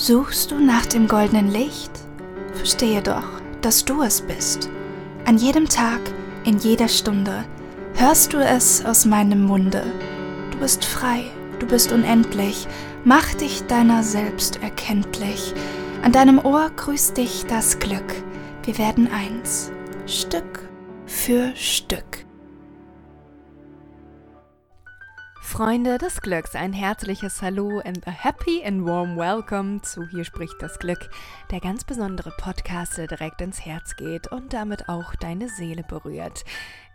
Suchst du nach dem goldenen Licht? Verstehe doch, dass du es bist. An jedem Tag, in jeder Stunde hörst du es aus meinem Munde. Du bist frei, du bist unendlich, mach dich deiner selbst erkenntlich. An deinem Ohr grüßt dich das Glück. Wir werden eins, Stück für Stück. Freunde des Glücks, ein herzliches Hallo and a happy and warm welcome zu Hier spricht das Glück, der ganz besondere Podcast, der direkt ins Herz geht und damit auch deine Seele berührt.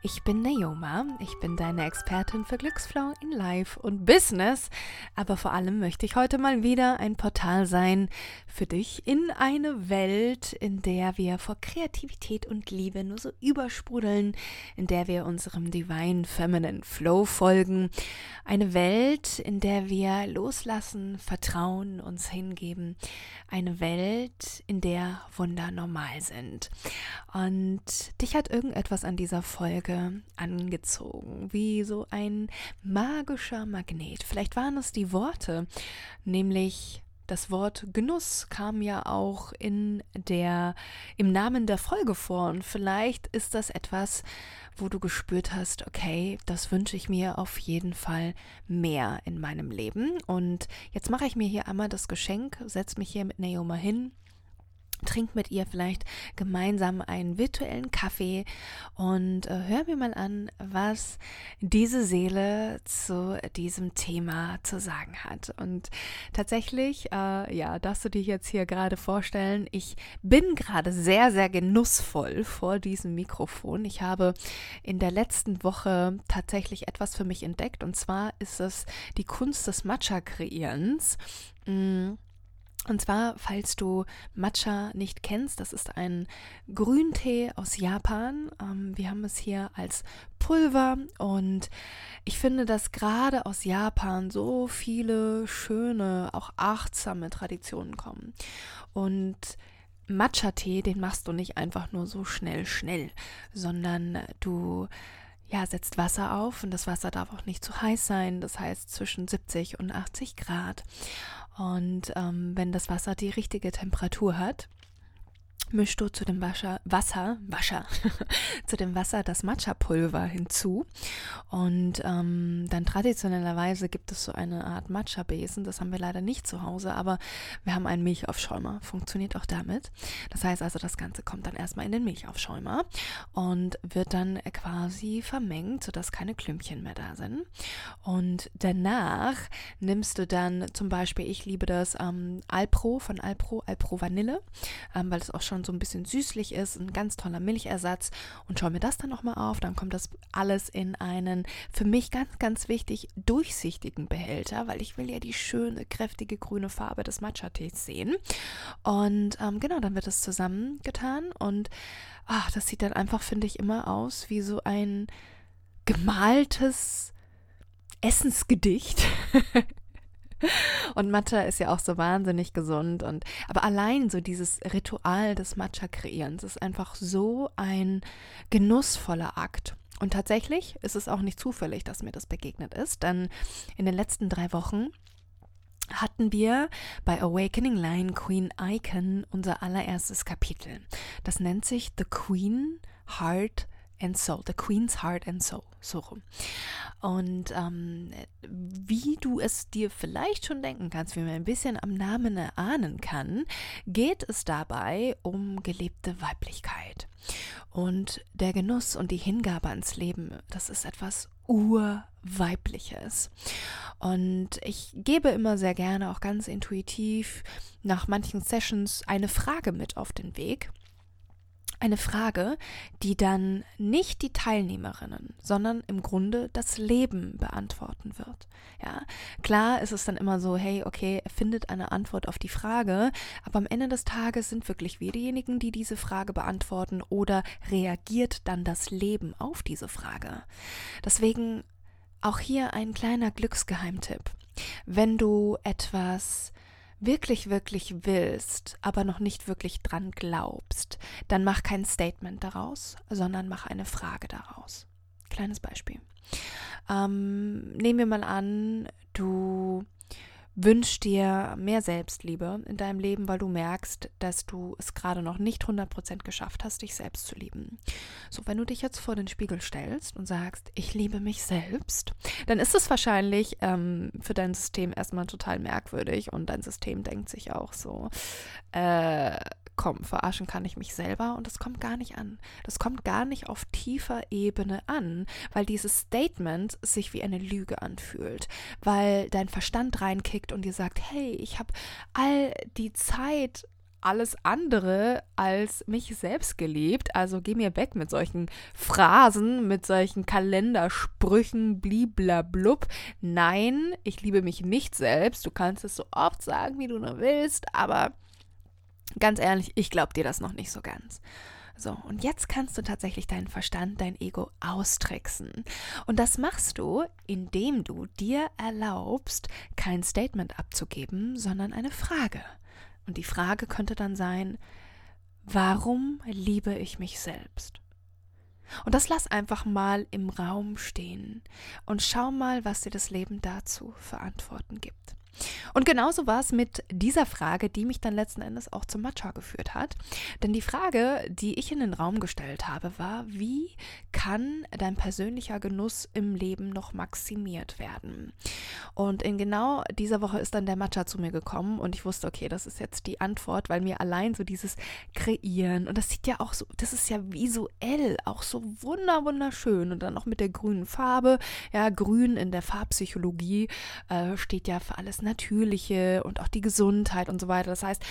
Ich bin Naoma, ich bin deine Expertin für Glücksflow in Life und Business, aber vor allem möchte ich heute mal wieder ein Portal sein für dich in eine Welt, in der wir vor Kreativität und Liebe nur so übersprudeln, in der wir unserem Divine Feminine Flow folgen, eine Welt, in der wir loslassen, vertrauen, uns hingeben, eine Welt, in der Wunder normal sind. Und dich hat irgendetwas an dieser Folge Blicke angezogen, wie so ein magischer Magnet. Vielleicht waren es die Worte, nämlich das Wort Genuss kam ja auch in der im Namen der Folge vor. Und vielleicht ist das etwas, wo du gespürt hast, okay, das wünsche ich mir auf jeden Fall mehr in meinem Leben. Und jetzt mache ich mir hier einmal das Geschenk, setze mich hier mit Naoma hin trink mit ihr vielleicht gemeinsam einen virtuellen Kaffee und äh, hör mir mal an, was diese Seele zu diesem Thema zu sagen hat. Und tatsächlich, äh, ja, darfst du dich jetzt hier gerade vorstellen, ich bin gerade sehr, sehr genussvoll vor diesem Mikrofon. Ich habe in der letzten Woche tatsächlich etwas für mich entdeckt und zwar ist es die Kunst des Matcha-Kreierens. Mm. Und zwar, falls du Matcha nicht kennst, das ist ein Grüntee aus Japan. Ähm, wir haben es hier als Pulver und ich finde, dass gerade aus Japan so viele schöne, auch achtsame Traditionen kommen. Und Matcha-Tee, den machst du nicht einfach nur so schnell, schnell, sondern du ja, setzt Wasser auf und das Wasser darf auch nicht zu heiß sein, das heißt zwischen 70 und 80 Grad. Und ähm, wenn das Wasser die richtige Temperatur hat, mischst du zu dem Wasser, Wasser, Wasser, zu dem Wasser das Matcha-Pulver hinzu. Und ähm, dann traditionellerweise gibt es so eine Art Matcha-Besen. Das haben wir leider nicht zu Hause, aber wir haben einen Milchaufschäumer. Funktioniert auch damit. Das heißt also, das Ganze kommt dann erstmal in den Milchaufschäumer und wird dann quasi vermengt, sodass keine Klümpchen mehr da sind. Und danach nimmst du dann zum Beispiel, ich liebe das ähm, Alpro von Alpro, Alpro Vanille, ähm, weil es auch schon so ein bisschen süßlich ist, ein ganz toller Milchersatz. Und schau mir das dann nochmal auf, dann kommt das alles in einen für mich ganz, ganz wichtig durchsichtigen Behälter, weil ich will ja die schöne, kräftige grüne Farbe des Matcha-Tees sehen. Und ähm, genau, dann wird es zusammengetan und ach, das sieht dann einfach, finde ich, immer aus wie so ein gemaltes Essensgedicht. Und Matcha ist ja auch so wahnsinnig gesund und aber allein so dieses Ritual des Matcha kreierens ist einfach so ein genussvoller Akt. Und tatsächlich ist es auch nicht zufällig, dass mir das begegnet ist, denn in den letzten drei Wochen hatten wir bei Awakening Lion Queen Icon unser allererstes Kapitel. Das nennt sich The Queen Heart and Soul, The Queen's Heart and Soul, so rum. Und ähm, wie du es dir vielleicht schon denken kannst, wie man ein bisschen am Namen erahnen kann, geht es dabei um gelebte Weiblichkeit. Und der Genuss und die Hingabe ans Leben, das ist etwas Urweibliches. Und ich gebe immer sehr gerne auch ganz intuitiv nach manchen Sessions eine Frage mit auf den Weg eine Frage, die dann nicht die Teilnehmerinnen, sondern im Grunde das Leben beantworten wird. Ja, klar ist es dann immer so, hey, okay, er findet eine Antwort auf die Frage, aber am Ende des Tages sind wirklich wir diejenigen, die diese Frage beantworten oder reagiert dann das Leben auf diese Frage. Deswegen auch hier ein kleiner Glücksgeheimtipp. Wenn du etwas wirklich, wirklich willst, aber noch nicht wirklich dran glaubst, dann mach kein Statement daraus, sondern mach eine Frage daraus. Kleines Beispiel. Ähm, nehmen wir mal an, du wünsch dir mehr Selbstliebe in deinem Leben, weil du merkst, dass du es gerade noch nicht 100% geschafft hast, dich selbst zu lieben. So, wenn du dich jetzt vor den Spiegel stellst und sagst, ich liebe mich selbst, dann ist es wahrscheinlich ähm, für dein System erstmal total merkwürdig und dein System denkt sich auch so, äh, komm, verarschen kann ich mich selber und das kommt gar nicht an. Das kommt gar nicht auf tiefer Ebene an, weil dieses Statement sich wie eine Lüge anfühlt, weil dein Verstand reinkickt und dir sagt, hey, ich habe all die Zeit alles andere als mich selbst gelebt. Also geh mir weg mit solchen Phrasen, mit solchen Kalendersprüchen, bliblablub. Nein, ich liebe mich nicht selbst. Du kannst es so oft sagen, wie du nur willst, aber Ganz ehrlich, ich glaube dir das noch nicht so ganz. So, und jetzt kannst du tatsächlich deinen Verstand, dein Ego austricksen. Und das machst du, indem du dir erlaubst, kein Statement abzugeben, sondern eine Frage. Und die Frage könnte dann sein, warum liebe ich mich selbst? Und das lass einfach mal im Raum stehen und schau mal, was dir das Leben dazu für Antworten gibt. Und genauso war es mit dieser Frage, die mich dann letzten Endes auch zum Matcha geführt hat. Denn die Frage, die ich in den Raum gestellt habe, war, wie kann dein persönlicher Genuss im Leben noch maximiert werden? Und in genau dieser Woche ist dann der Matcha zu mir gekommen und ich wusste, okay, das ist jetzt die Antwort, weil mir allein so dieses Kreieren und das sieht ja auch so, das ist ja visuell auch so wunder wunderschön und dann noch mit der grünen Farbe. Ja, grün in der Farbpsychologie äh, steht ja für alles Natürliche und auch die Gesundheit und so weiter. Das heißt,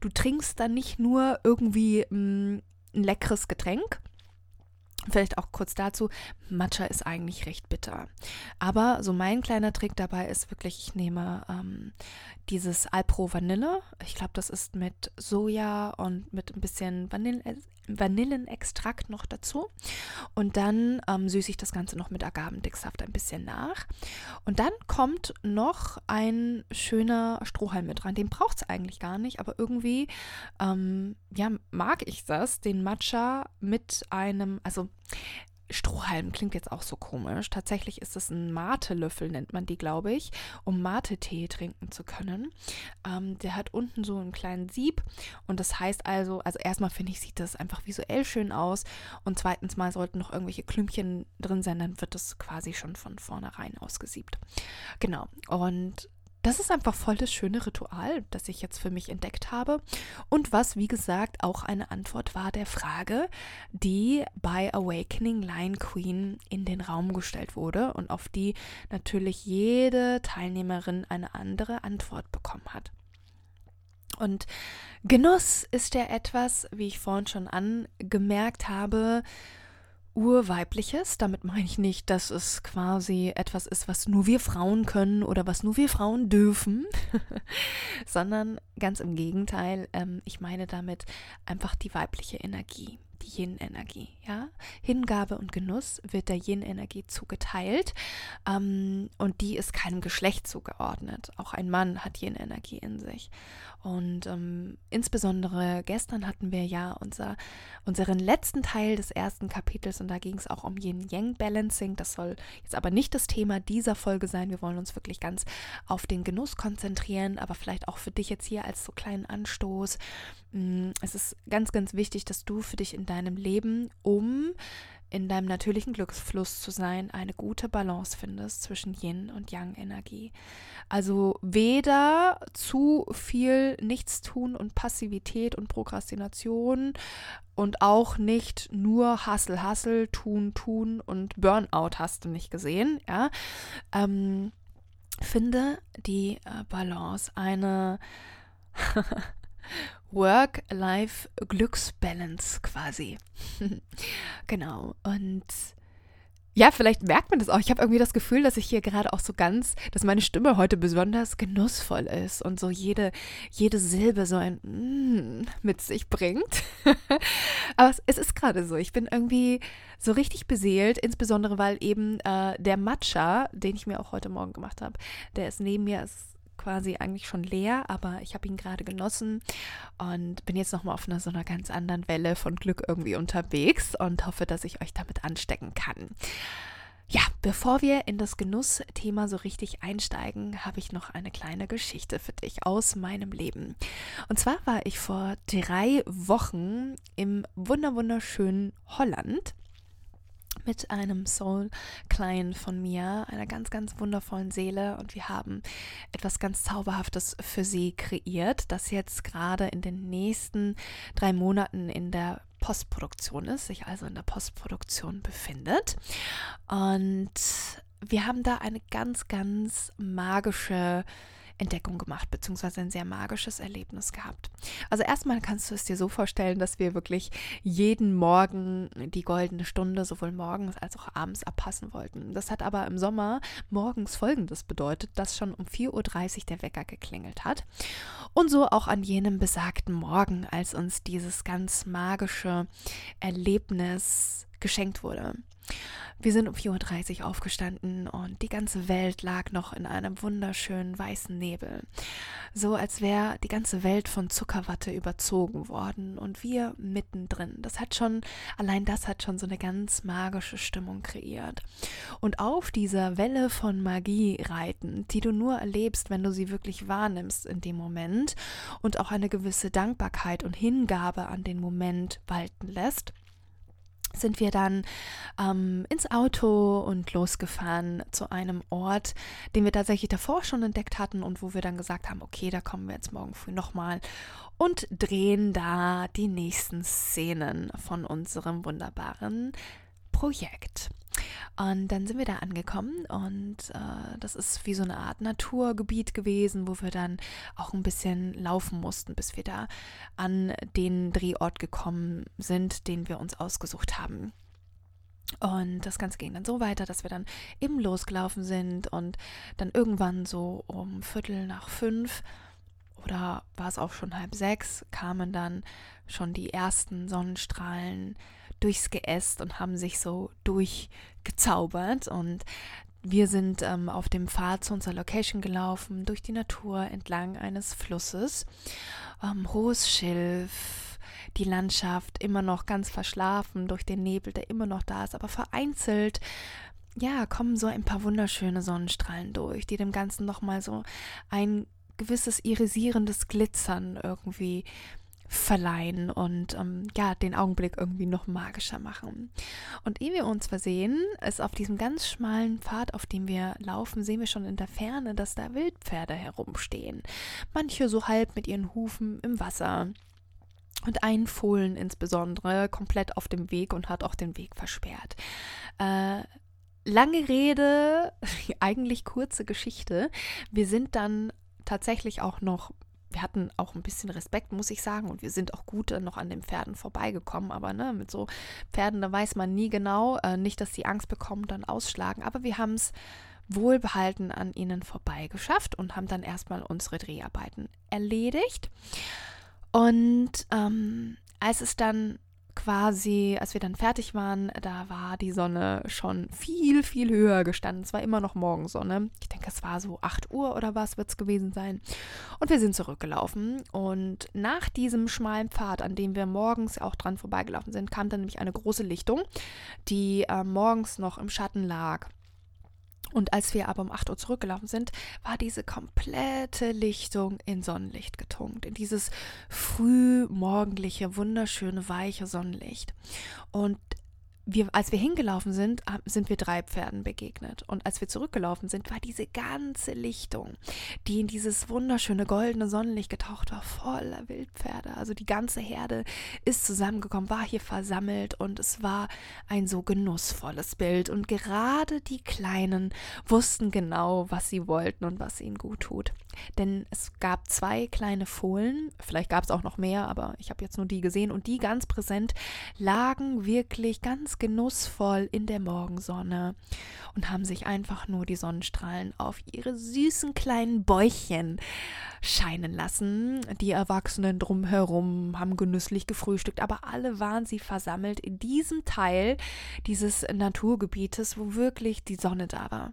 du trinkst dann nicht nur irgendwie mh, mm, ein leckeres Getränk, Vielleicht auch kurz dazu, Matcha ist eigentlich recht bitter. Aber so mein kleiner Trick dabei ist wirklich, ich nehme ähm, dieses Alpro Vanille. Ich glaube, das ist mit Soja und mit ein bisschen Vanille, Vanillenextrakt noch dazu. Und dann ähm, süße ich das Ganze noch mit Agavendicksaft ein bisschen nach. Und dann kommt noch ein schöner Strohhalm mit rein. Den braucht es eigentlich gar nicht, aber irgendwie ähm, ja, mag ich das, den Matcha mit einem, also Strohhalm klingt jetzt auch so komisch. Tatsächlich ist es ein Mate-Löffel, nennt man die, glaube ich, um Mate-Tee trinken zu können. Ähm, der hat unten so einen kleinen Sieb und das heißt also, also erstmal finde ich, sieht das einfach visuell schön aus und zweitens mal sollten noch irgendwelche Klümpchen drin sein, dann wird das quasi schon von vornherein ausgesiebt. Genau. Und das ist einfach voll das schöne Ritual, das ich jetzt für mich entdeckt habe und was, wie gesagt, auch eine Antwort war der Frage, die bei Awakening Lion Queen in den Raum gestellt wurde und auf die natürlich jede Teilnehmerin eine andere Antwort bekommen hat. Und Genuss ist ja etwas, wie ich vorhin schon angemerkt habe, Urweibliches. Damit meine ich nicht, dass es quasi etwas ist, was nur wir Frauen können oder was nur wir Frauen dürfen, sondern ganz im Gegenteil. Ähm, ich meine damit einfach die weibliche Energie die Yin-Energie. Ja? Hingabe und Genuss wird der Yin-Energie zugeteilt ähm, und die ist keinem Geschlecht zugeordnet. Auch ein Mann hat Yin-Energie in sich. Und ähm, insbesondere gestern hatten wir ja unser, unseren letzten Teil des ersten Kapitels und da ging es auch um Yin-Yang-Balancing. Das soll jetzt aber nicht das Thema dieser Folge sein. Wir wollen uns wirklich ganz auf den Genuss konzentrieren, aber vielleicht auch für dich jetzt hier als so kleinen Anstoß. Mm, es ist ganz, ganz wichtig, dass du für dich in deinem Leben, um in deinem natürlichen Glücksfluss zu sein, eine gute Balance findest zwischen Yin und Yang Energie. Also weder zu viel Nichtstun und Passivität und Prokrastination und auch nicht nur Hassel, Hassel, Tun, Tun und Burnout hast du nicht gesehen, ja. Ähm, finde die äh, Balance, eine Work-Life-Glücksbalance quasi. genau. Und ja, vielleicht merkt man das auch. Ich habe irgendwie das Gefühl, dass ich hier gerade auch so ganz, dass meine Stimme heute besonders genussvoll ist und so jede, jede Silbe so ein mm mit sich bringt. Aber es, ist gerade so. Ich bin irgendwie so richtig beseelt, insbesondere weil eben äh, der Matcha, den ich mir auch heute Morgen gemacht habe, der ist neben mir, ist quasi eigentlich schon leer, aber ich habe ihn gerade genossen und bin jetzt nochmal auf einer so einer ganz anderen Welle von Glück irgendwie unterwegs und hoffe, dass ich euch damit anstecken kann. Ja, bevor wir in das Genussthema so richtig einsteigen, habe ich noch eine kleine Geschichte für dich aus meinem Leben. Und zwar war ich vor drei Wochen im wunderschönen Holland mit einem Soul-Client von mir, einer ganz, ganz wundervollen Seele. Und wir haben etwas ganz Zauberhaftes für sie kreiert, das jetzt gerade in den nächsten drei Monaten in der Postproduktion ist, sich also in der Postproduktion befindet. Und wir haben da eine ganz, ganz magische Entdeckung gemacht, beziehungsweise ein sehr magisches Erlebnis gehabt. Also erstmal kannst du es dir so vorstellen, dass wir wirklich jeden Morgen die goldene Stunde sowohl morgens als auch abends abpassen wollten. Das hat aber im Sommer morgens folgendes bedeutet, dass schon um 4.30 Uhr der Wecker geklingelt hat. Und so auch an jenem besagten Morgen, als uns dieses ganz magische Erlebnis geschenkt wurde. Wir sind um 4.30 Uhr aufgestanden und die ganze Welt lag noch in einem wunderschönen weißen Nebel. So als wäre die ganze Welt von Zuckerwatte überzogen worden und wir mittendrin. Das hat schon, allein das hat schon so eine ganz magische Stimmung kreiert. Und auf dieser Welle von Magie reiten, die du nur erlebst, wenn du sie wirklich wahrnimmst in dem Moment und auch eine gewisse Dankbarkeit und Hingabe an den Moment walten lässt, sind wir dann ähm, ins Auto und losgefahren zu einem Ort, den wir tatsächlich davor schon entdeckt hatten und wo wir dann gesagt haben, okay, da kommen wir jetzt morgen früh nochmal und drehen da die nächsten Szenen von unserem wunderbaren Projekt. Und dann sind wir da angekommen und äh, das ist wie so eine Art Naturgebiet gewesen, wo wir dann auch ein bisschen laufen mussten, bis wir da an den Drehort gekommen sind, den wir uns ausgesucht haben. Und das Ganze ging dann so weiter, dass wir dann eben losgelaufen sind und dann irgendwann so um Viertel nach fünf oder war es auch schon halb sechs, kamen dann schon die ersten Sonnenstrahlen durchs Geäst und haben sich so durchgezaubert. Und wir sind ähm, auf dem Pfad zu unserer Location gelaufen, durch die Natur entlang eines Flusses. Ähm, hohes Schilf, die Landschaft immer noch ganz verschlafen durch den Nebel, der immer noch da ist, aber vereinzelt ja, kommen so ein paar wunderschöne Sonnenstrahlen durch, die dem Ganzen nochmal so ein gewisses irisierendes Glitzern irgendwie verleihen und ähm, ja, den Augenblick irgendwie noch magischer machen. Und ehe wir uns versehen, ist auf diesem ganz schmalen Pfad, auf dem wir laufen, sehen wir schon in der Ferne, dass da Wildpferde herumstehen. Manche so halb mit ihren Hufen im Wasser. Und ein Fohlen insbesondere komplett auf dem Weg und hat auch den Weg versperrt. Äh, lange Rede, eigentlich kurze Geschichte. Wir sind dann tatsächlich auch noch wir hatten auch ein bisschen Respekt, muss ich sagen, und wir sind auch gut noch an den Pferden vorbeigekommen. Aber ne, mit so Pferden, da weiß man nie genau, äh, nicht, dass sie Angst bekommen, dann ausschlagen. Aber wir haben es wohlbehalten an ihnen vorbei geschafft und haben dann erstmal unsere Dreharbeiten erledigt. Und ähm, als es dann quasi, als wir dann fertig waren, da war die Sonne schon viel, viel höher gestanden. Es war immer noch Morgensonne. Ich denke, es war so 8 Uhr oder was wird es gewesen sein. Und wir sind zurückgelaufen. Und nach diesem schmalen Pfad, an dem wir morgens auch dran vorbeigelaufen sind, kam dann nämlich eine große Lichtung, die äh, morgens noch im Schatten lag. Und als wir aber um 8 Uhr zurückgelaufen sind, war diese komplette Lichtung in Sonnenlicht getunkt, in dieses frühmorgendliche, wunderschöne, weiche Sonnenlicht. Und wir, als wir hingelaufen sind, sind wir drei Pferden begegnet. Und als wir zurückgelaufen sind, war diese ganze Lichtung, die in dieses wunderschöne goldene Sonnenlicht getaucht war, voller Wildpferde. Also die ganze Herde ist zusammengekommen, war hier versammelt und es war ein so genussvolles Bild. Und gerade die Kleinen wussten genau, was sie wollten und was ihnen gut tut. Denn es gab zwei kleine Fohlen, vielleicht gab es auch noch mehr, aber ich habe jetzt nur die gesehen und die ganz präsent lagen wirklich ganz genussvoll in der Morgensonne und haben sich einfach nur die Sonnenstrahlen auf ihre süßen kleinen Bäuchchen scheinen lassen. Die Erwachsenen drumherum haben genüsslich gefrühstückt, aber alle waren sie versammelt in diesem Teil dieses Naturgebietes, wo wirklich die Sonne da war.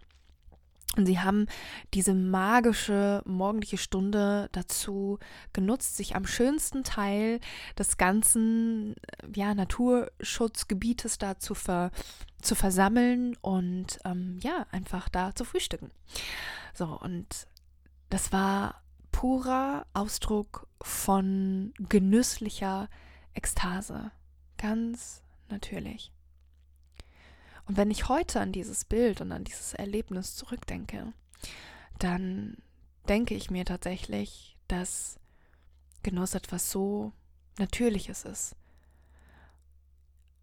Und sie haben diese magische morgendliche Stunde dazu genutzt, sich am schönsten Teil des ganzen ja, Naturschutzgebietes da zu, ver, zu versammeln und ähm, ja, einfach da zu frühstücken. So, und das war purer Ausdruck von genüsslicher Ekstase. Ganz natürlich. Und wenn ich heute an dieses Bild und an dieses Erlebnis zurückdenke, dann denke ich mir tatsächlich, dass Genuss etwas so Natürliches ist.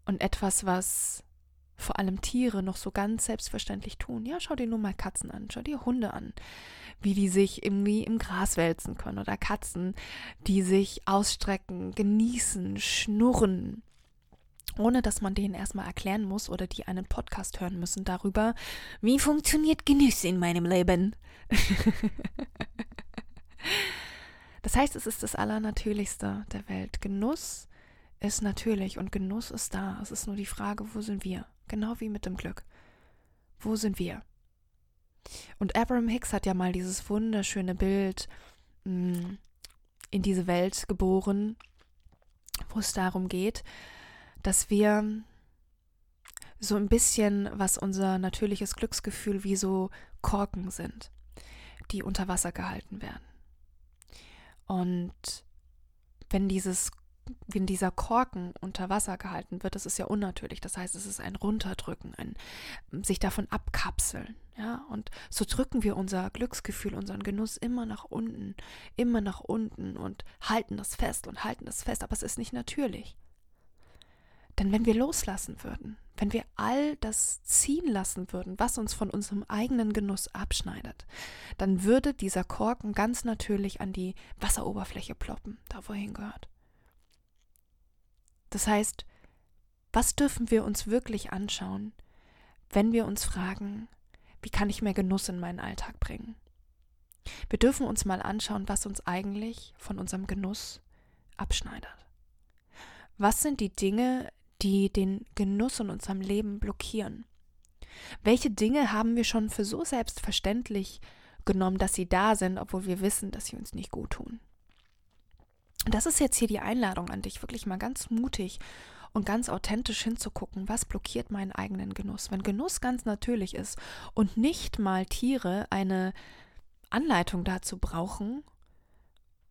Und etwas, was vor allem Tiere noch so ganz selbstverständlich tun. Ja, schau dir nur mal Katzen an, schau dir Hunde an, wie die sich irgendwie im Gras wälzen können oder Katzen, die sich ausstrecken, genießen, schnurren, ohne dass man denen erstmal erklären muss oder die einen Podcast hören müssen darüber, wie funktioniert Genuss in meinem Leben. das heißt, es ist das Allernatürlichste der Welt. Genuss ist natürlich und Genuss ist da. Es ist nur die Frage, wo sind wir? Genau wie mit dem Glück. Wo sind wir? Und Abraham Hicks hat ja mal dieses wunderschöne Bild mh, mm, in diese Welt geboren, wo es darum geht, dass wir so ein bisschen, was unser natürliches Glücksgefühl wie so Korken sind, die unter Wasser gehalten werden. Und wenn dieses wenn dieser Korken unter Wasser gehalten wird, das ist ja unnatürlich. Das heißt, es ist ein Runterdrücken, ein sich davon abkapseln. Ja, und so drücken wir unser Glücksgefühl, unseren Genuss immer nach unten, immer nach unten und halten das fest und halten das fest, aber es ist nicht natürlich. Denn wenn wir loslassen würden, wenn wir all das ziehen lassen würden, was uns von unserem eigenen Genuss abschneidet, dann würde dieser Korken ganz natürlich an die Wasseroberfläche ploppen, da wo er hingehört. Das heißt, was dürfen wir uns wirklich anschauen, wenn wir uns fragen, wie kann ich mehr Genuss in meinen Alltag bringen? Wir dürfen uns mal anschauen, was uns eigentlich von unserem Genuss abschneidet. Was sind die Dinge, die den Genuss in unserem Leben blockieren? Welche Dinge haben wir schon für so selbstverständlich genommen, dass sie da sind, obwohl wir wissen, dass sie uns nicht gut tun? Das ist jetzt hier die Einladung an dich, wirklich mal ganz mutig und ganz authentisch hinzugucken, was blockiert meinen eigenen Genuss. Wenn Genuss ganz natürlich ist und nicht mal Tiere eine Anleitung dazu brauchen,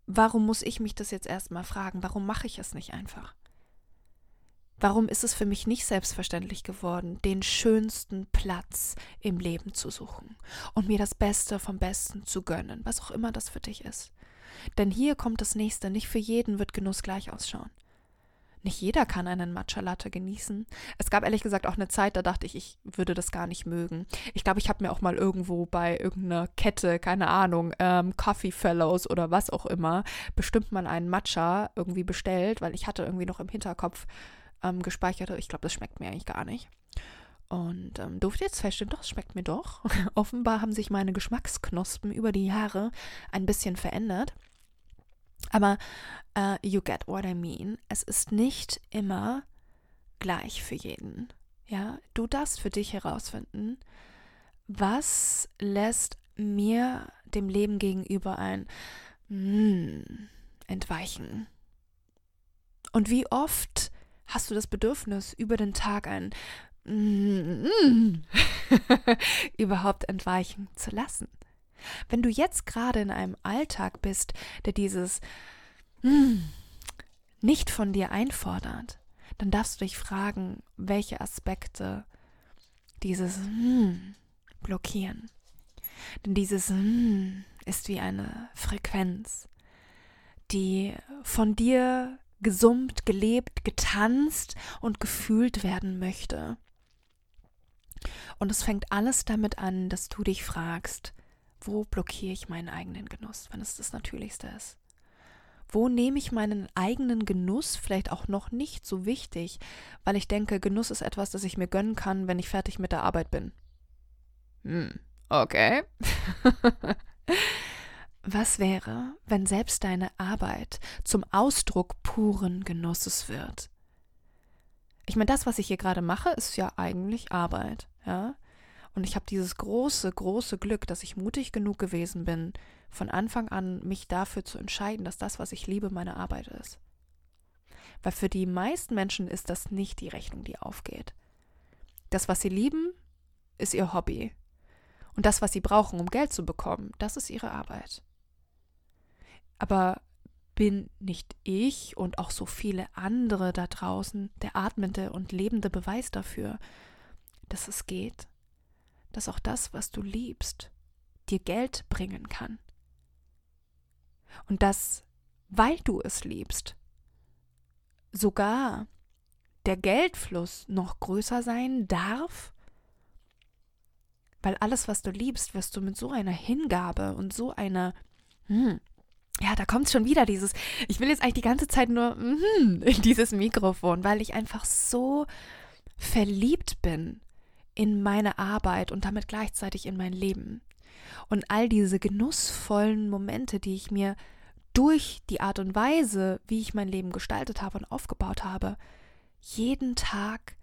warum muss ich mich das jetzt erstmal fragen? Warum mache ich es nicht einfach? Warum ist es für mich nicht selbstverständlich geworden, den schönsten Platz im Leben zu suchen und mir das Beste vom Besten zu gönnen, was auch immer das für dich ist? Denn hier kommt das nächste, nicht für jeden wird Genuss gleich ausschauen. Nicht jeder kann einen Matcha Latte genießen. Es gab ehrlich gesagt auch eine Zeit, da dachte ich, ich würde das gar nicht mögen. Ich glaube, ich habe mir auch mal irgendwo bei irgendeiner Kette, keine Ahnung, ähm, Coffee Fellows oder was auch immer, bestimmt mal einen Matcha irgendwie bestellt, weil ich hatte irgendwie noch im Hinterkopf ähm, gespeichert, ich glaube, das schmeckt mir eigentlich gar nicht. Und ähm, durfte jetzt feststellen, doch, es schmeckt mir doch. Offenbar haben sich meine Geschmacksknospen über die Jahre ein bisschen verändert. Aber uh, you get what I mean. Es ist nicht immer gleich für jeden. Ja, du darfst für dich herausfinden, was lässt mir dem Leben gegenüber ein mm, entweichen. Und wie oft hast du das Bedürfnis, über den Tag ein überhaupt entweichen zu lassen? Wenn du jetzt gerade in einem Alltag bist, der dieses nicht von dir einfordert, dann darfst du dich fragen, welche Aspekte dieses blockieren. Denn dieses ist wie eine Frequenz, die von dir gesummt, gelebt, getanzt und gefühlt werden möchte. Und es fängt alles damit an, dass du dich fragst, wo blockiere ich meinen eigenen Genuss, wenn es das Natürlichste ist? Wo nehme ich meinen eigenen Genuss vielleicht auch noch nicht so wichtig, weil ich denke, Genuss ist etwas, das ich mir gönnen kann, wenn ich fertig mit der Arbeit bin. Hm, okay. Was wäre, wenn selbst deine Arbeit zum Ausdruck puren Genusses wird? Ich meine, das, was ich hier gerade mache, ist ja eigentlich Arbeit, ja? Und ich habe dieses große, große Glück, dass ich mutig genug gewesen bin, von Anfang an mich dafür zu entscheiden, dass das, was ich liebe, meine Arbeit ist. Weil für die meisten Menschen ist das nicht die Rechnung, die aufgeht. Das, was sie lieben, ist ihr Hobby. Und das, was sie brauchen, um Geld zu bekommen, das ist ihre Arbeit. Aber bin nicht ich und auch so viele andere da draußen der atmende und lebende Beweis dafür, dass es geht, dass auch das, was du liebst, dir Geld bringen kann. Und dass, weil du es liebst, sogar der Geldfluss noch größer sein darf, weil alles, was du liebst, wirst du mit so einer Hingabe und so einer, hm, ja, da kommt schon wieder dieses, ich will jetzt eigentlich die ganze Zeit nur mm, in dieses Mikrofon, weil ich einfach so verliebt bin in meine Arbeit und damit gleichzeitig in mein Leben. Und all diese genussvollen Momente, die ich mir durch die Art und Weise, wie ich mein Leben gestaltet habe und aufgebaut habe, jeden Tag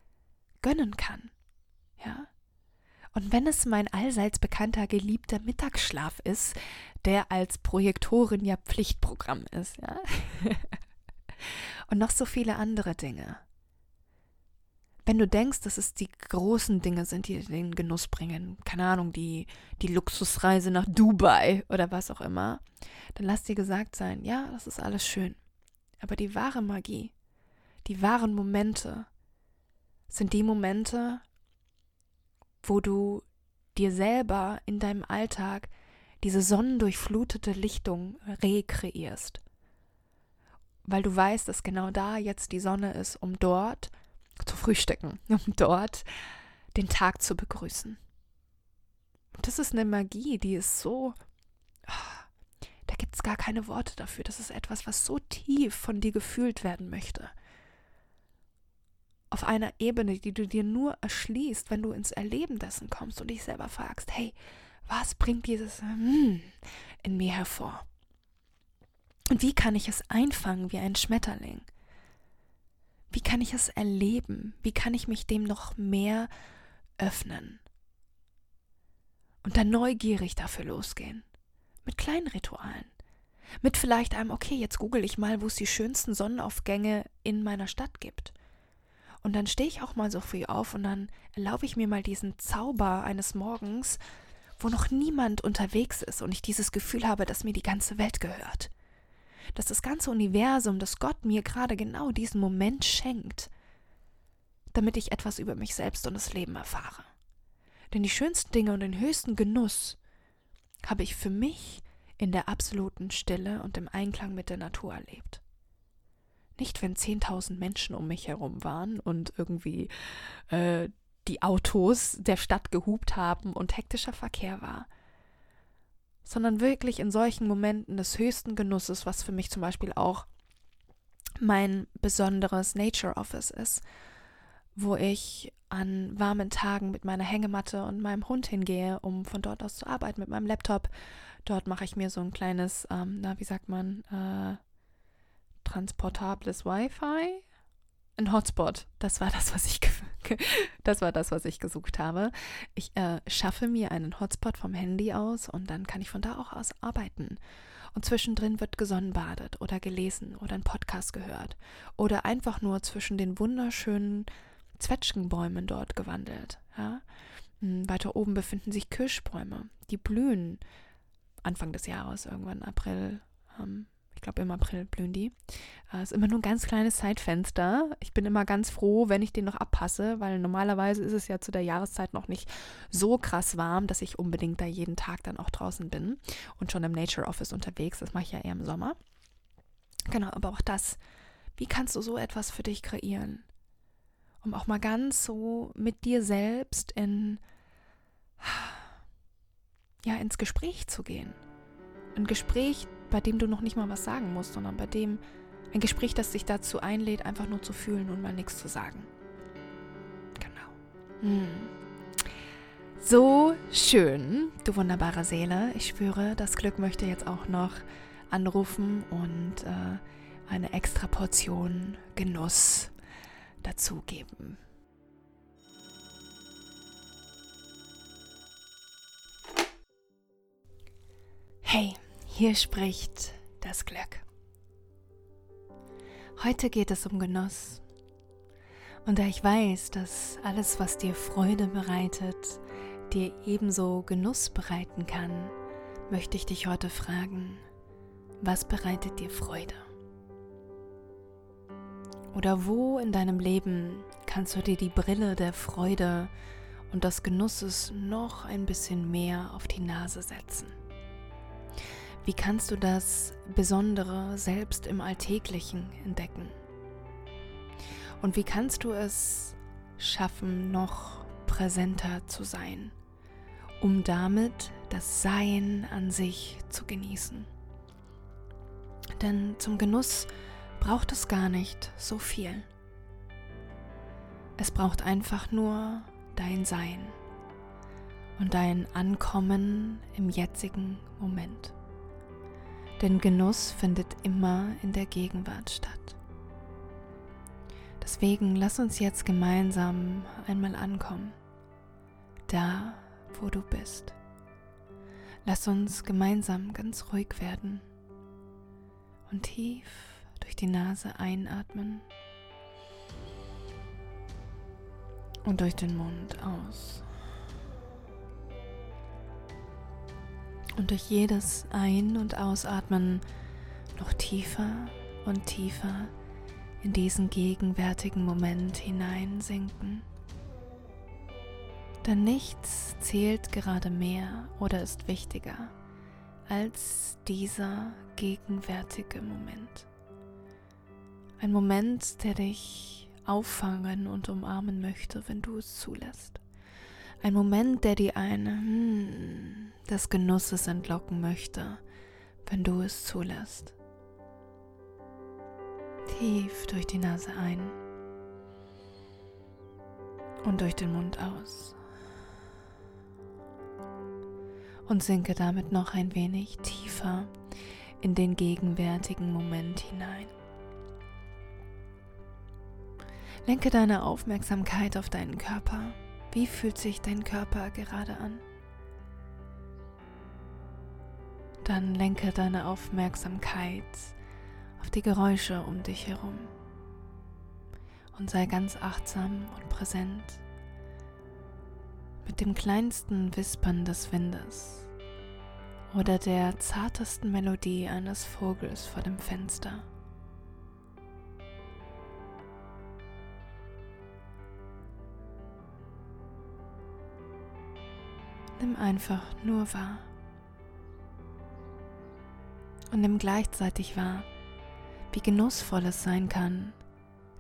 gönnen kann. Ja? Und wenn es mein allseits bekannter geliebter Mittagsschlaf ist, der als Projektorin ja Pflichtprogramm ist, ja. und noch so viele andere Dinge. Wenn du denkst, dass es die großen Dinge sind, die den Genuss bringen, keine Ahnung, die, die Luxusreise nach Dubai oder was auch immer, dann lass dir gesagt sein, ja, das ist alles schön. Aber die wahre Magie, die wahren Momente sind die Momente, wo du dir selber in deinem Alltag diese sonnendurchflutete Lichtung rekreierst. Weil du weißt, dass genau da jetzt die Sonne ist, um dort zu frühstücken, um dort den Tag zu begrüßen. Und das ist eine Magie, die ist so, ah, da gibt es gar keine Worte dafür. Das ist etwas, was so tief von dir gefühlt werden möchte. Auf einer Ebene, die du dir nur erschließt, wenn du ins Erleben dessen kommst und dich selber fragst, hey, was bringt dieses hm in mir hervor? Und wie kann ich es einfangen wie ein Schmetterling? Wie kann ich es erleben? Wie kann ich mich dem noch mehr öffnen? Und dann neugierig dafür losgehen. Mit kleinen Ritualen. Mit vielleicht einem, okay, jetzt google ich mal, wo es die schönsten Sonnenaufgänge in meiner Stadt gibt. Und dann stehe ich auch mal so früh auf und dann erlaube ich mir mal diesen Zauber eines Morgens, wo noch niemand unterwegs ist und ich dieses Gefühl habe, dass mir die ganze Welt gehört. Dass das ganze Universum, dass Gott mir gerade genau diesen Moment schenkt, damit ich etwas über mich selbst und das Leben erfahre. Denn die schönsten Dinge und den höchsten Genuss habe ich für mich in der absoluten Stille und im Einklang mit der Natur erlebt. Nicht, wenn 10.000 Menschen um mich herum waren und irgendwie äh, die Autos der Stadt gehupt haben und hektischer Verkehr war, sondern wirklich in solchen Momenten des höchsten Genusses, was für mich zum Beispiel auch mein besonderes Nature Office ist, wo ich an warmen Tagen mit meiner Hängematte und meinem Hund hingehe, um von dort aus zu arbeiten mit meinem Laptop. Dort mache ich mir so ein kleines, ähm, na, wie sagt man, äh, transportables Wi-Fi ein Hotspot. Das war das, was ich das war das, was ich gesucht habe. Ich äh, schaffe mir einen Hotspot vom Handy aus und dann kann ich von da auch aus arbeiten. Und zwischendrin wird gesonnenbadet oder gelesen oder ein Podcast gehört oder einfach nur zwischen den wunderschönen Zwetschgenbäumen dort gewandelt. Ja? Hm, weiter oben befinden sich Kirschbäume, die blühen Anfang des Jahres, irgendwann April, ähm, ich glaube, im April blühen die. Äh, ist immer nur ein ganz kleines Zeitfenster. Ich bin immer ganz froh, wenn ich den noch abpasse, weil normalerweise ist es ja zu der Jahreszeit noch nicht so krass warm, dass ich unbedingt da jeden Tag dann auch draußen bin und schon im Nature Office unterwegs. Das mache ich ja eher im Sommer. Genau, aber auch das. Wie kannst du so etwas für dich kreieren? Um auch mal ganz so mit dir selbst in ja ins Gespräch zu gehen. Ein Gespräch, bei dem du noch nicht mal was sagen musst, sondern bei dem ein Gespräch, das dich dazu einlädt, einfach nur zu fühlen und mal nichts zu sagen. Genau. Hm. So schön, du wunderbare Seele. Ich spüre, das Glück möchte jetzt auch noch anrufen und äh, eine extra Portion Genuss dazugeben. Hey hier spricht das Glück. Heute geht es um Genuss. Und da ich weiß, dass alles, was dir Freude bereitet, dir ebenso Genuss bereiten kann, möchte ich dich heute fragen, was bereitet dir Freude? Oder wo in deinem Leben kannst du dir die Brille der Freude und des Genusses noch ein bisschen mehr auf die Nase setzen? Wie kannst du das Besondere selbst im Alltäglichen entdecken? Und wie kannst du es schaffen, noch präsenter zu sein, um damit das Sein an sich zu genießen? Denn zum Genuss braucht es gar nicht so viel. Es braucht einfach nur dein Sein und dein Ankommen im jetzigen Moment. Denn Genuss findet immer in der Gegenwart statt. Deswegen lass uns jetzt gemeinsam einmal ankommen, da wo du bist. Lass uns gemeinsam ganz ruhig werden und tief durch die Nase einatmen und durch den Mund aus. Und durch jedes Ein- und Ausatmen noch tiefer und tiefer in diesen gegenwärtigen Moment hineinsinken. Denn nichts zählt gerade mehr oder ist wichtiger als dieser gegenwärtige Moment. Ein Moment, der dich auffangen und umarmen möchte, wenn du es zulässt. Ein Moment, der dir ein hm, des Genusses entlocken möchte, wenn du es zulässt. Tief durch die Nase ein und durch den Mund aus. Und sinke damit noch ein wenig tiefer in den gegenwärtigen Moment hinein. Lenke deine Aufmerksamkeit auf deinen Körper wie fühlt sich dein Körper gerade an? Dann lenke deine Aufmerksamkeit auf die Geräusche um dich herum und sei ganz achtsam und präsent mit dem kleinsten Wispern des Windes oder der zartesten Melodie eines Vogels vor dem Fenster. Nimm einfach nur wahr. Und nimm gleichzeitig wahr, wie genussvoll es sein kann,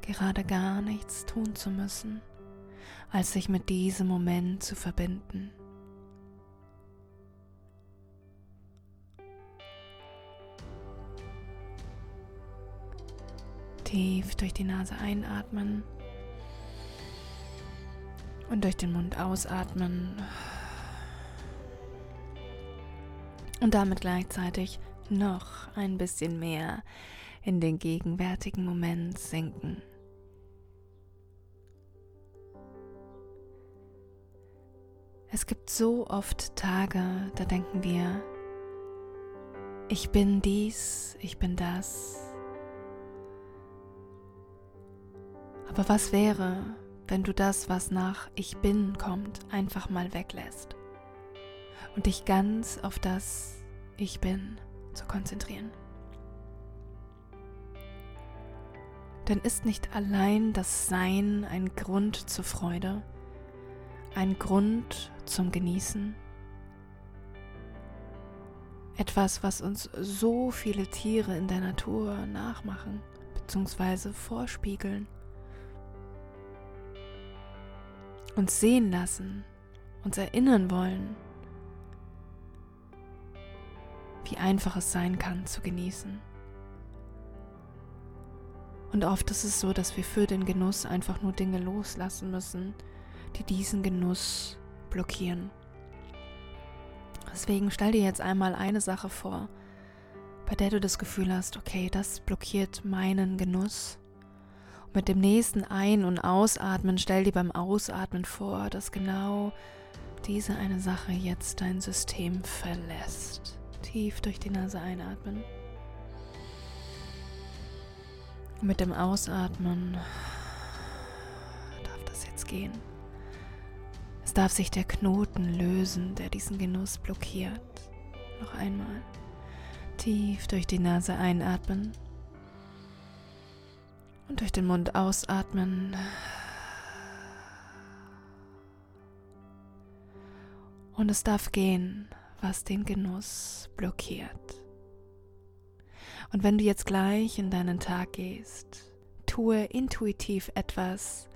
gerade gar nichts tun zu müssen, als sich mit diesem Moment zu verbinden. Tief durch die Nase einatmen und durch den Mund ausatmen und damit gleichzeitig noch ein bisschen mehr in den gegenwärtigen Moment sinken. Es gibt so oft Tage, da denken wir, ich bin dies, ich bin das. Aber was wäre, wenn du das, was nach ich bin kommt, einfach mal weglässt? Und dich ganz auf das Ich bin zu konzentrieren. Denn ist nicht allein das Sein ein Grund zur Freude, ein Grund zum Genießen? Etwas, was uns so viele Tiere in der Natur nachmachen bzw. vorspiegeln. Uns sehen lassen, uns erinnern wollen, wie einfach es sein kann zu genießen. Und oft ist es so, dass wir für den Genuss einfach nur Dinge loslassen müssen, die diesen Genuss blockieren. Deswegen stell dir jetzt einmal eine Sache vor, bei der du das Gefühl hast, okay, das blockiert meinen Genuss. Und mit dem nächsten Ein- und Ausatmen stell dir beim Ausatmen vor, dass genau diese eine Sache jetzt dein System verlässt Tief durch die Nase einatmen. Mit dem Ausatmen darf das jetzt gehen. Es darf sich der Knoten lösen, der diesen Genuss blockiert. Noch einmal. Tief durch die Nase einatmen und durch den Mund ausatmen. Und es darf gehen, was den Genuss blockiert. Und wenn du jetzt gleich in deinen Tag gehst, tue intuitiv etwas,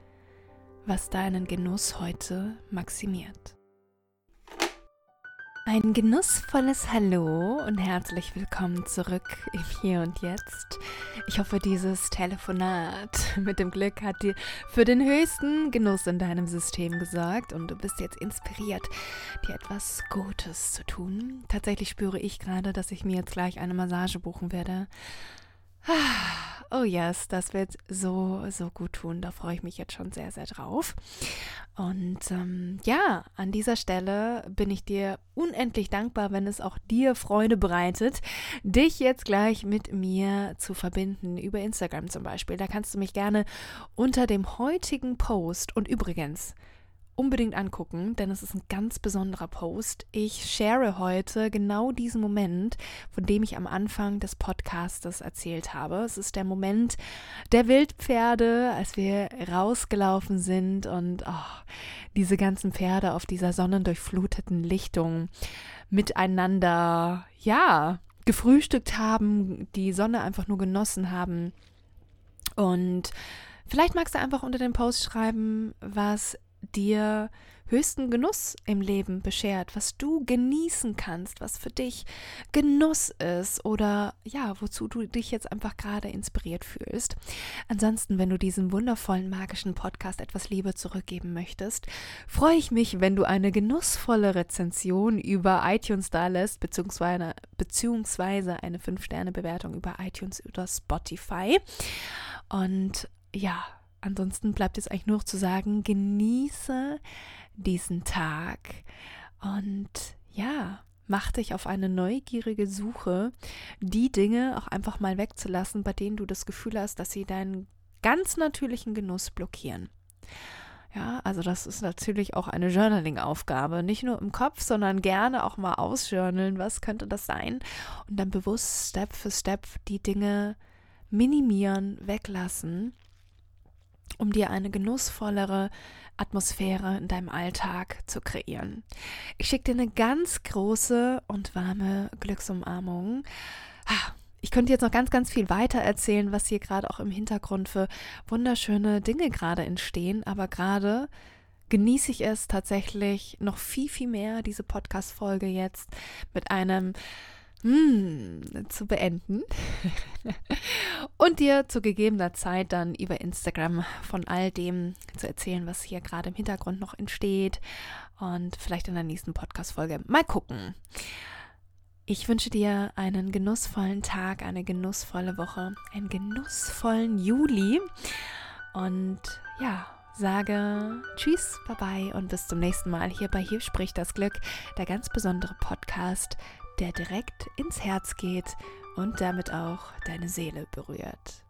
was deinen Genuss heute maximiert. Ein genussvolles Hallo und herzlich willkommen zurück im Hier und Jetzt. Ich hoffe, dieses Telefonat mit dem Glück hat dir für den höchsten Genuss in deinem System gesorgt und du bist jetzt inspiriert, dir etwas Gutes zu tun. Tatsächlich spüre ich gerade, dass ich mir jetzt gleich eine Massage buchen werde. Oh yes, das wird so, so gut tun. Da freue ich mich jetzt schon sehr, sehr drauf. Und ähm, ja, an dieser Stelle bin ich dir unendlich dankbar, wenn es auch dir Freude bereitet, dich jetzt gleich mit mir zu verbinden, über Instagram zum Beispiel. Da kannst du mich gerne unter dem heutigen Post und übrigens, unbedingt angucken, denn es ist ein ganz besonderer Post. Ich share heute genau diesen Moment, von dem ich am Anfang des Podcastes erzählt habe. Es ist der Moment der Wildpferde, als wir rausgelaufen sind und oh, diese ganzen Pferde auf dieser sonnendurchfluteten Lichtung miteinander, ja, gefrühstückt haben, die Sonne einfach nur genossen haben. Und Vielleicht magst du einfach unter dem Post schreiben, was dir höchsten Genuss im Leben beschert, was du genießen kannst, was für dich Genuss ist oder ja, wozu du dich jetzt einfach gerade inspiriert fühlst. Ansonsten, wenn du diesem wundervollen magischen Podcast etwas Liebe zurückgeben möchtest, freue ich mich, wenn du eine genussvolle Rezension über iTunes da lässt, beziehungsweise, beziehungsweise eine 5-Sterne-Bewertung über iTunes oder Spotify. Und ja, ansonsten bleibt es eigentlich nur noch zu sagen, genieße diesen Tag und ja, mach dich auf eine neugierige Suche, die Dinge auch einfach mal wegzulassen, bei denen du das Gefühl hast, dass sie deinen ganz natürlichen Genuss blockieren. Ja, also das ist natürlich auch eine Journaling-Aufgabe. Nicht nur im Kopf, sondern gerne auch mal ausjournalen, was könnte das sein? Und dann bewusst Step für Step die Dinge minimieren, weglassen um dir eine genussvollere Atmosphäre in deinem Alltag zu kreieren. Ich schicke dir eine ganz große und warme Glücksumarmung. Ich könnte jetzt noch ganz, ganz viel weiter erzählen, was hier gerade auch im Hintergrund für wunderschöne Dinge gerade entstehen, aber gerade genieße ich es tatsächlich noch viel, viel mehr, diese Podcast-Folge jetzt mit einem hm, zu beenden. Und dir zu gegebener Zeit dann über Instagram von all dem zu erzählen, was hier gerade im Hintergrund noch entsteht. Und vielleicht in der nächsten Podcast-Folge. Mal gucken. Ich wünsche dir einen genussvollen Tag, eine genussvolle Woche, einen genussvollen Juli. Und ja, sage Tschüss, bye bye und bis zum nächsten Mal hier bei Hier spricht das Glück, der ganz besondere Podcast der direkt ins Herz geht und damit auch deine Seele berührt.